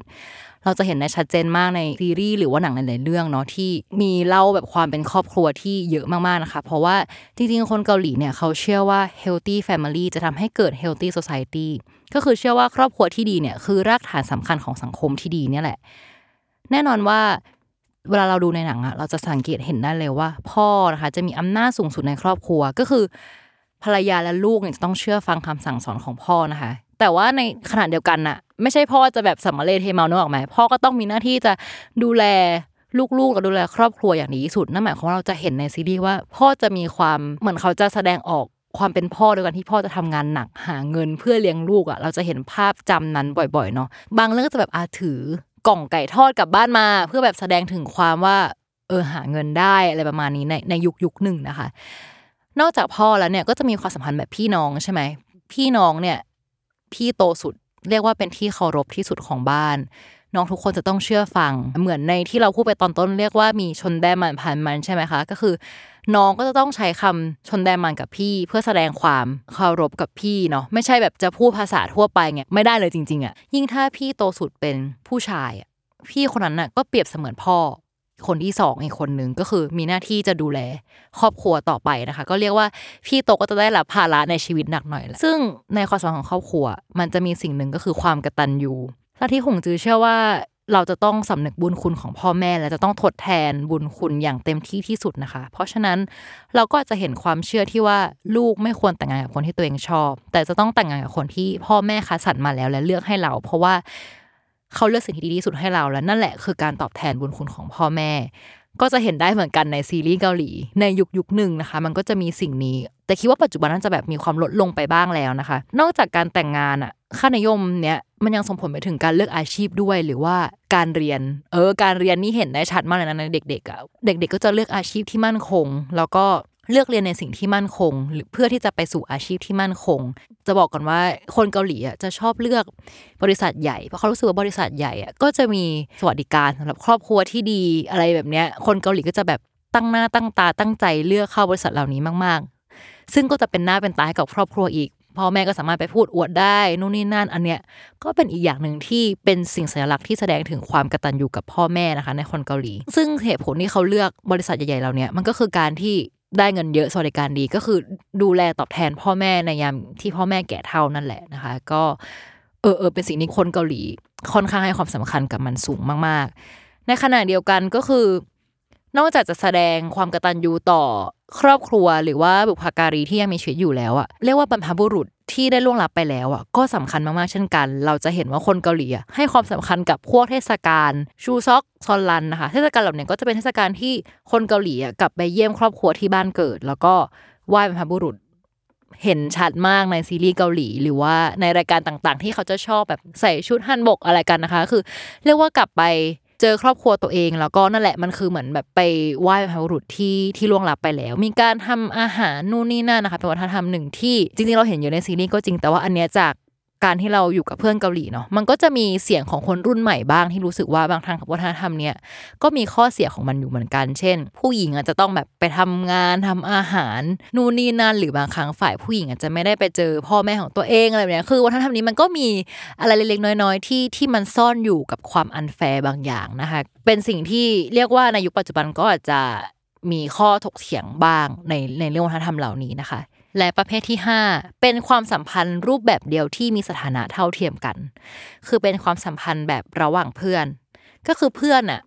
เราจะเห็นได้ชัดเจนมากในซีรีส์หรือว่าหนังหลายๆเรื่องเนาะที่มีเล่าแบบความเป็นครอบครัวที่เยอะมากๆนะคะ เพราะว่าจริงๆ คนเกาหลีเนี่ยเขาเชื่อว่า healthy family จะทำให้เกิด healthy society ก็คือเชื่อว่าครอบครัวที่ดีเนี่ยคือรากฐานสำคัญของสังคมที่ดีเนี่ยแหละ แน่นอนว่าเวลาเราดูในหนังอะเราจะสังเกตเห็นได้เลยว่า พ่อนะคะจะมีอำนาจสูงสุดในครอบครัวก็คือ ภรรยาและลูกเนี่ยจะต้องเชื่อฟังคำสั่งสอนของพ่อนะคะ แต่ว่าในขณะเดียวกันน่ะ ไม่ใช่พ่อจะแบบสัมมาเลเทเมาเนกออกไหมพ่อก็ต้องมีหน้าที่จะดูแลลูกๆและดูแลครอบครัวอย่างดีที่สุดนั่นหมายความว่าเราจะเห็นในซีรีส์ว่า พ่อจะมีความเหมือนเขาจะแสดงออกความเป็นพ่อโดยการที่พ่อจะทำงานหนักหาเงินเพื่อเลี้ยงลูกอะเราจะเห็นภาพจำนั้นบ่อยๆเนาะบางเรื่องก็จะแบบอาถือกล่องไก่ทอดกลับบ้านมา เพื่อแบบแสดงถึงความว่าเออหาเงินได้อะไรประมาณนี้ในในยุคยุคหนึ่งนะคะ นอกจากพ่อแล้วเนี่ยก็จะมีความสัมพันธ์แบบพี่น้องใช่ไหมพี่น้องเนี่ย พี่โตสุด เรียกว่าเป็นที่เคารพที่สุดของบ้าน น้องทุกคนจะต้องเชื่อฟัง เหมือนในที่เราพูดไปตอนต้น เรียกว่ามีชนแดมันผ่านมันใช่ไหมคะ ก็คือ น้องก็จะต้องใช้คำชนแดมันกับพี่ เพื่อแสดงความเคารพกับพี่เนาะไม่ใช่แบบจะพูดภาษาทั่วไปไงไม่ได้เลยจริงๆอะยิ่งถ้าพี่โตสุดเป็นผู้ชายอะพี่คนนั้นน่ะก็เปรียบเสมือนพ่อ คนที่สองอีกคนนึงก็คือมีหน้าที่จะดูแลครอบครัวต่อไปนะคะ ก็เรียกว่าพี่โตก็จะได้รับภาระในชีวิตหนักหน่อยแหละซึ่งในความสัมพันธ์ของครอบครัว มันจะมีสิ่งหนึ่งก็คือความกตัญญูและที่หงจือเชื่อว่าเราจะต้องสำนึกบุญคุณของพ่อแม่ และจะต้องทดแทนบุญคุณอย่างเต็มที่ที่สุดนะคะ เพราะฉะนั้นเราก็จะเห็นความเชื่อที่ว่าลูกไม่ควรแต่งงานกับคนที่ตัวเองชอบ แต่จะต้องแต่งงานกับคนที่พ่อแม่คัดสรรมาแล้วและเลือกให้เรา เพราะว่า เขาเลือกสิ่งที่ดีที่สุดให้เราและนั่นแหละคือการตอบแทนบุญคุณของพ่อแม่ ก็จะเห็นได้เหมือนกันในซีรีส์เกาหลี ในยุคยุคหนึ่งนะคะ มันก็จะมีสิ่งนี้ แต่คิดว่าปัจจุบันน่าจะแบบมีความลดลงไปบ้างแล้วนะคะ นอกจากการแต่งงานอะค่านิยมเนี้ยมันยังส่งผลไปถึงการเลือกอาชีพด้วยหรือว่าการเรียน เออ การเรียนนี่เห็นได้ชัดมากเลยนะในเด็กๆอะเด็ก ๆ ก็จะเลือกอาชีพที่มั่นคง แล้วก็ เลือกเรียนในสิ่งที่มั่นคง หรือเพื่อที่จะไปสู่อาชีพที่มั่นคง จะบอกก่อนว่าคนเกาหลีอะจะชอบเลือกบริษัทใหญ่เพราะเขารู้สึกว่าบริษัทใหญ่อะก็จะมีสวัสดิการสำหรับครอบครัวที่ดีอะไรแบบเนี้ยคนเกาหลีก็จะแบบตั้งหน้าตั้งตาตั้งใจเลือกเข้าบริษัทเหล่านี้มากๆ ซึ่งก็จะเป็นหน้าเป็นตาให้กับครอบครัวอีกพ่อแม่ก็สามารถไปพูดอวดได้นู่นนี่นั่นอันเนี้ยก็เป็นอีกอย่างหนึ่งที่เป็นสิ่งสัญลักษณ์ที่แสดงถึงความกตัญญูกับพ่อแม่นะคะในคนเกาหลี ซึ่งเหตุผลที่เขาเลือกบริษัทใหญ่ๆเหล่านี้มันก็คือการที่ ได้เงินเยอะสวัสดิการดีก็คือดูแลตอบแทนพ่อแม่ในยามที่พ่อแม่แก่เท่านั่นแหละนะคะ ก็เออเออเป็นสิ่งที่คนเกาหลีค่อนข้างให้ความสำคัญกับมันสูงมาก ๆ ในขณะเดียวกันก็คือ นอกจากจะแสดงความกตัญญูต่อครอบครัวหรือว่าบุพการีที่ยังมีชีวิตอยู่แล้วอะเรียกว่าบรรพบุรุษ ที่ได้ล่วงลับไปแล้วอะก็สำคัญมากๆเช่นกัน เราจะเห็นว่าคนเกาหลีอะให้ความสำคัญกับพวกเทศกาลชูซอกซอนลันนะคะเทศกาลเหล่านี้ก็จะเป็นเทศกาลที่คนเกาหลีอะกลับไปเยี่ยมครอบครัวที่บ้านเกิด แล้วก็ไหว้บรรพบุรุษเห็นชัดมากในซีรีส์เกาหลี หรือว่าในรายการต่างๆ ที่เขาจะชอบแบบใส่ชุดฮันบกอะไรกันนะคะ คือ เรียกว่ากลับไป เจอครอบครัวตัวเอง แล้วก็นั่นแหละมันคือเหมือนแบบไปไหว้บรรพบุรุษที่ที่ล่วงลับไปแล้ว มีการทำอาหารนู่นนี่นั่นนะคะเป็นวัฒนธรรมหนึ่งที่จริงๆเราเห็นอยู่ในซีรีส์ก็จริงแต่ว่าอันเนี้ยจาก การที่เราอยู่กับเพื่อนเกาหลีเนาะมันก็จะมีเสียงของคนรุ่นใหม่บ้างที่รู้สึกว่าบางทางกับวัฒนธรรมเนี่ยก็มีข้อเสียของมันอยู่เหมือนกัน เช่น ผู้หญิงอาจจะต้องแบบไปทำงานทำอาหาร นู่นนี่นั่นหรือบางครั้งฝ่ายผู้หญิงอาจจะไม่ได้ไปเจอพ่อแม่ของตัวเองอะไรแบบนี้คือวัฒนธรรมนี้มันก็มีอะไรเล็กๆน้อยๆที่ที่มันซ่อนอยู่กับความอันแฟร์บางอย่างนะคะเป็นสิ่งที่เรียกว่าในยุคปัจจุบันก็อาจจะมีข้อถกเถียงบ้างในในเรื่องวัฒนธรรมเหล่านี้นะคะ และประเภทที่ 5 เป็นความสัมพันธ์รูปแบบเดียวที่มีสถานะเท่าเทียมกัน คือเป็นความสัมพันธ์แบบระหว่างเพื่อน ก็คือเพื่อนอะ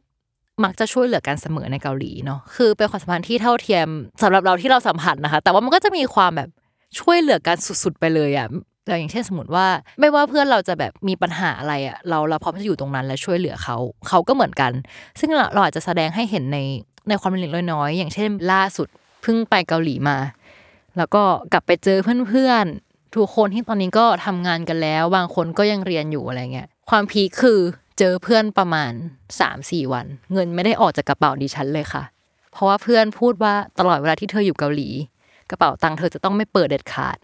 มักจะช่วยเหลือกันเสมอในเกาหลีเนาะคือเป็นความสัมพันธ์ที่เท่าเทียมสำหรับเราที่เราสัมผัสนะคะ แต่ว่ามันก็จะมีความแบบช่วยเหลือกันสุดๆไปเลยอะอย่างเช่นสมมติว่าไม่ว่าเพื่อนเราจะแบบมีปัญหาอะไรอะเราเราพร้อมจะอยู่ตรงนั้นและช่วยเหลือเขาเขาก็เหมือนกัน ซึ่งเราอาจจะแสดงให้เห็นในในความเล็กน้อย อย่างเช่นล่าสุดเพิ่งไปเกาหลีมา แล้วก็กลับไปเจอเพื่อนๆทุกคนที่ตอนนี้ก็ทำงานกันแล้ว บางคนก็ยังเรียนอยู่อะไรเงี้ยความพีคคือเจอเพื่อนประมาณสามสี่วัน เงินไม่ได้ออกจากกระเป๋าดิฉันเลยค่ะ เพราะว่าเพื่อนพูดว่าตลอดเวลาที่เธออยู่เกาหลี กระเป๋าตังค์เธอจะต้องไม่เปิดเด็ดขาด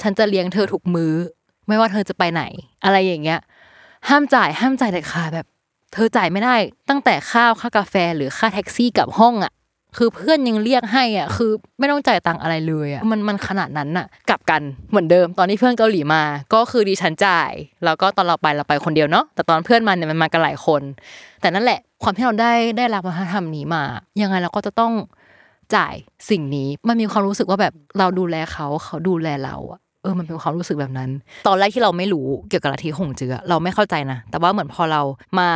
ฉันจะเลี้ยงเธอทุกมือ้อ ไม่ว่าเธอจะไปไหน อะไรอย่างเงี้ย ห้ามจ่ายห้ามจ่ายเด็ดขาดแบบ เธอจ่ายไม่ได้ตั้งแต่ข้าวค่ากาแฟหรือค่าแท็กซี่กับห้องอะ คือเพื่อนยังเรียกให้อะคือไม่ต้องจ่ายตังค์อะไรเลยอะมันมันขนาดนั้นอะ กลับกันเหมือนเดิมตอนที่เพื่อนเกาหลีมา ก็คือดิฉันจ่าย แล้วก็ตอนเราไปเราไปคนเดียวเนาะแต่ตอนเพื่อนมาเนี่ยมันมากันหลายคน แต่นั่นแหละความที่เราได้ได้รับวัฒนธรรมนี้มา ยังไงเราก็จะต้องจ่ายสิ่งนี้มันมีความรู้สึกว่าแบบเราดูแลเขาเขาดูแลเราอะเออมันเป็นความรู้สึกแบบนั้น ตอนแรกที่เราไม่รู้เกี่ยวกับลัทธิหงเจือเราไม่เข้าใจนะ แต่ว่าเหมือนพอเรามา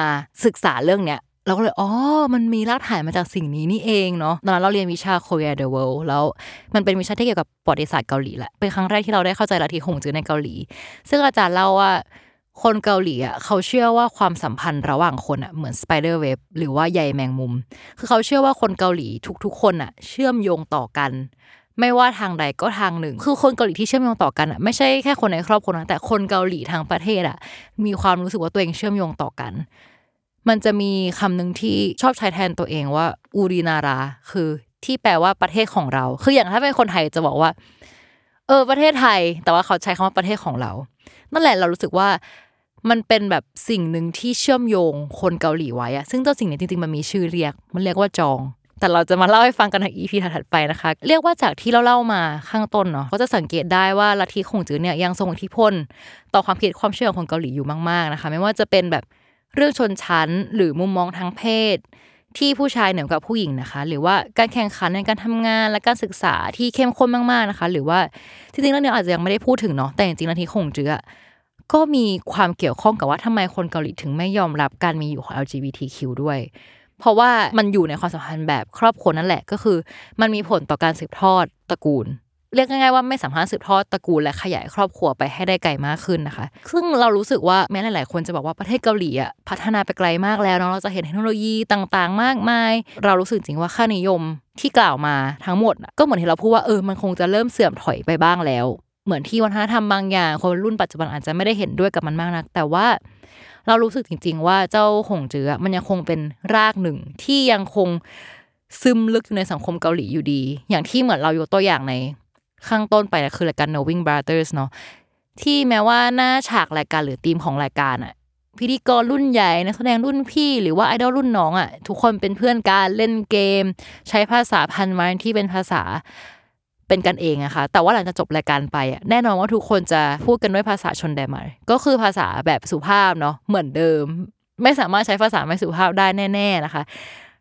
ศึกษาเรื่องเนี้ย เราก็เลยอ๋อ มันมีรากฐานมาจากสิ่งนี้นี่เองเนาะตอนนั้นเราเรียนวิชา Korea the World แล้วมันเป็นวิชาที่เกี่ยวกับประวัติศาสตร์เกาหลีแหละ เป็นครั้งแรกที่เราได้เข้าใจลัทธิหงจื้อในเกาหลี ซึ่งอาจารย์เล่าว่าคนเกาหลีอะเขาเชื่อว่าความสัมพันธ์ระหว่างคนอะเหมือนสไปเดอร์เว็บหรือว่าใยแมงมุม คือเขาเชื่อว่าคนเกาหลีทุกๆ คนอะ เชื่อมโยงต่อกัน ไม่ว่าทางใดก็ทางหนึ่ง คือคนเกาหลีที่เชื่อมโยงต่อกันอะไม่ใช่แค่คนในครอบครัวนะแต่คนเกาหลีทางประเทศอะมีความรู้สึกว่าตัวเองเชื่อมโยงต่อกัน มันจะมีคำหนึ่งที่ชอบใช้แทนตัวเองว่าอูรินารา คือที่แปลว่าประเทศของเรา คืออย่างถ้าเป็นคนไทยจะบอกว่า เออ ประเทศไทย แต่ว่าเขาใช้คำว่าประเทศของเรา นั่นแหละเรารู้สึกว่ามันเป็นแบบสิ่งหนึ่งที่เชื่อมโยงคนเกาหลีไว้อะซึ่งเจ้าสิ่งนี้จริงๆมันมีชื่อเรียก มันเรียกว่าจอง แต่เราจะมาเล่าให้ฟังกันในอีพีถัดไปนะคะ เรียกว่าจากที่เราเล่ามาข้างต้นเนาะ ก็จะสังเกตได้ว่าลัทธิคงจือเนี่ยยังทรงอิทธิพล ต่อความคิดความเชื่อของคนเกาหลีอยู่มากๆนะคะ ไม่ว่าจะเป็นแบบ เรื่องชนชั้นหรือมุมมองทางเพศ ที่ผู้ชายเหนือกว่าผู้หญิงนะคะ หรือว่าการแข่งขันในการทำงานและการศึกษาที่เข้มข้นมากๆนะคะ หรือว่าจริงๆแล้วเนี่ยอาจจะยังไม่ได้พูดถึงเนาะแต่จริงๆแล้วที่คงเจือก็มีความเกี่ยวข้องกับว่าทำไมคนเกาหลีถึงไม่ยอมรับการมีอยู่ของ LGBTQ ด้วย เพราะว่ามันอยู่ในความสัมพันธ์แบบครอบครัวนั่นแหละก็คือ มันมีผลต่อการสืบทอดตระกูล เรียกง่ายๆว่าไม่สามารถสืบทอดตระกูลและขยายครอบครัวไปให้ได้ไกลมากขึ้นนะคะ ซึ่งเรารู้สึกว่าแม้หลาย ๆ คนจะบอกว่าประเทศเกาหลีอะพัฒนาไปไกลมากแล้วเนาะเราจะเห็นเทคโนโลยีต่างๆ มากมาย เรารู้สึกจริงว่าค่านิยมที่กล่าวมาทั้งหมด ก็เหมือนที่เราพูดว่าเออมันคงจะเริ่มเสื่อมถอยไปบ้างแล้ว เหมือนที่วัฒนธรรมบางอย่างคนรุ่นปัจจุบันอาจจะไม่ได้เห็นด้วยกับมันมากนัก แต่ว่าเรารู้สึกจริง ๆ ว่าเจ้าหงเจือมันยังคงเป็นรากหนึ่งที่ยังคงซึมลึกอยู่ในสังคมเกาหลีอยู่ดี อย่างที่เหมือนเรายกตัวอย่างใน ข้างต้นไปคือรายการ Knowing Brothers เนาะที่แม้ว่าหน้าฉากรายการหรือธีมของรายการอะพิธีกรรุ่นใหญ่นักแสดงรุ่นพี่หรือว่าไอดอลรุ่นน้องอะทุกคนเป็นเพื่อนกันเล่นเกม ใช้ภาษาพันไม้ที่เป็นภาษาเป็นกันเองอะค่ะแต่ว่าหลังจากจบรายการไปอะแน่นอนว่าทุกคนจะพูดกันด้วยภาษาชนแดนมาก็คือภาษาแบบสุภาพเนาะเหมือนเดิม ไม่สามารถใช้ภาษาไม่สุภาพได้แน่ ๆนะคะ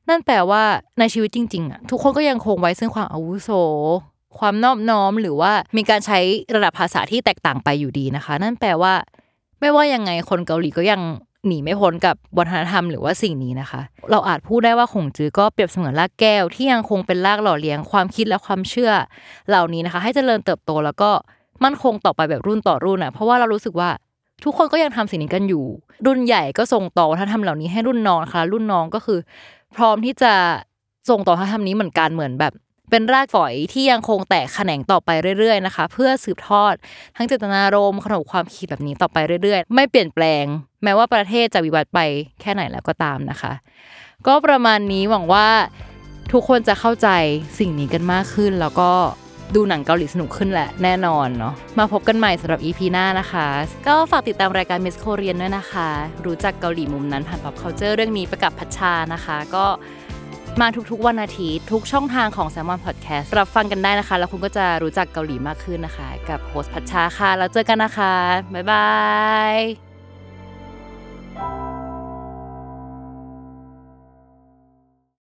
นั่นแปลว่าในชีวิตจริง ๆอะทุกคนก็ยังคงไว้ซึ่งความอาวุโส ความนอบน้อมหรือว่ามีการใช้ระดับภาษาที่แตกต่างไปอยู่ดีนะคะ นั่นแปลว่า ไม่ว่ายังไงคนเกาหลีก็ยังหนีไม่พ้นกับวัฒนธรรมหรือว่าสิ่งนี้นะคะ เราอาจพูดได้ว่าคงจื้อก็เปรียบเสมือนรากแก้ว ที่ยังคงเป็นรากหล่อเลี้ยงความคิดและความเชื่อ เหล่านี้นะคะ ให้เจริญเติบโตแล้วก็มั่นคงต่อไปแบบรุ่นต่อรุ่นอะเพราะว่าเรารู้สึกว่าทุกคนก็ยังทำสิ่งนี้กันอยู่ รุ่นใหญ่ก็ส่งต่อวัฒนธรรมเหล่านี้ให้รุ่นน้องนะคะรุ่นน้องก็คือ พร้อมที่จะส่งต่อวัฒนธรรมนี้เหมือนกันเหมือนแบบ เป็นรากฝอยที่ยังคงแตกแขนงต่อไปเรื่อยๆนะคะ เพื่อสืบทอดทั้งเจตนารมณ์ขนบความคิดแบบนี้ต่อไปเรื่อยๆ ไม่เปลี่ยนแปลง แม้ว่าประเทศจะวิวัฒน์ไปแค่ไหนแล้วก็ตามนะคะ ก็ประมาณนี้หวังว่าทุกคนจะเข้าใจสิ่งนี้กันมากขึ้น แล้วก็ดูหนังเกาหลีสนุกขึ้นแหละแน่นอนเนาะมาพบกันใหม่สำหรับ EP หน้านะคะ ก็ฝากติดตามรายการ Miss Korean ด้วยนะคะ รู้จักเกาหลีมุมนั้นผ่าน pop culture เรื่องนี้ไปกับพัชชานะคะ ก็ มาทุกๆ วันอาทิตย์ทุกช่องทางของ Salmon Podcast รับฟังกันได้นะคะ แล้วคุณก็จะรู้จักเกาหลีมากขึ้นนะคะ กับโฮสต์พัชชาค่ะ แล้วเจอกันนะคะ บ๊ายบาย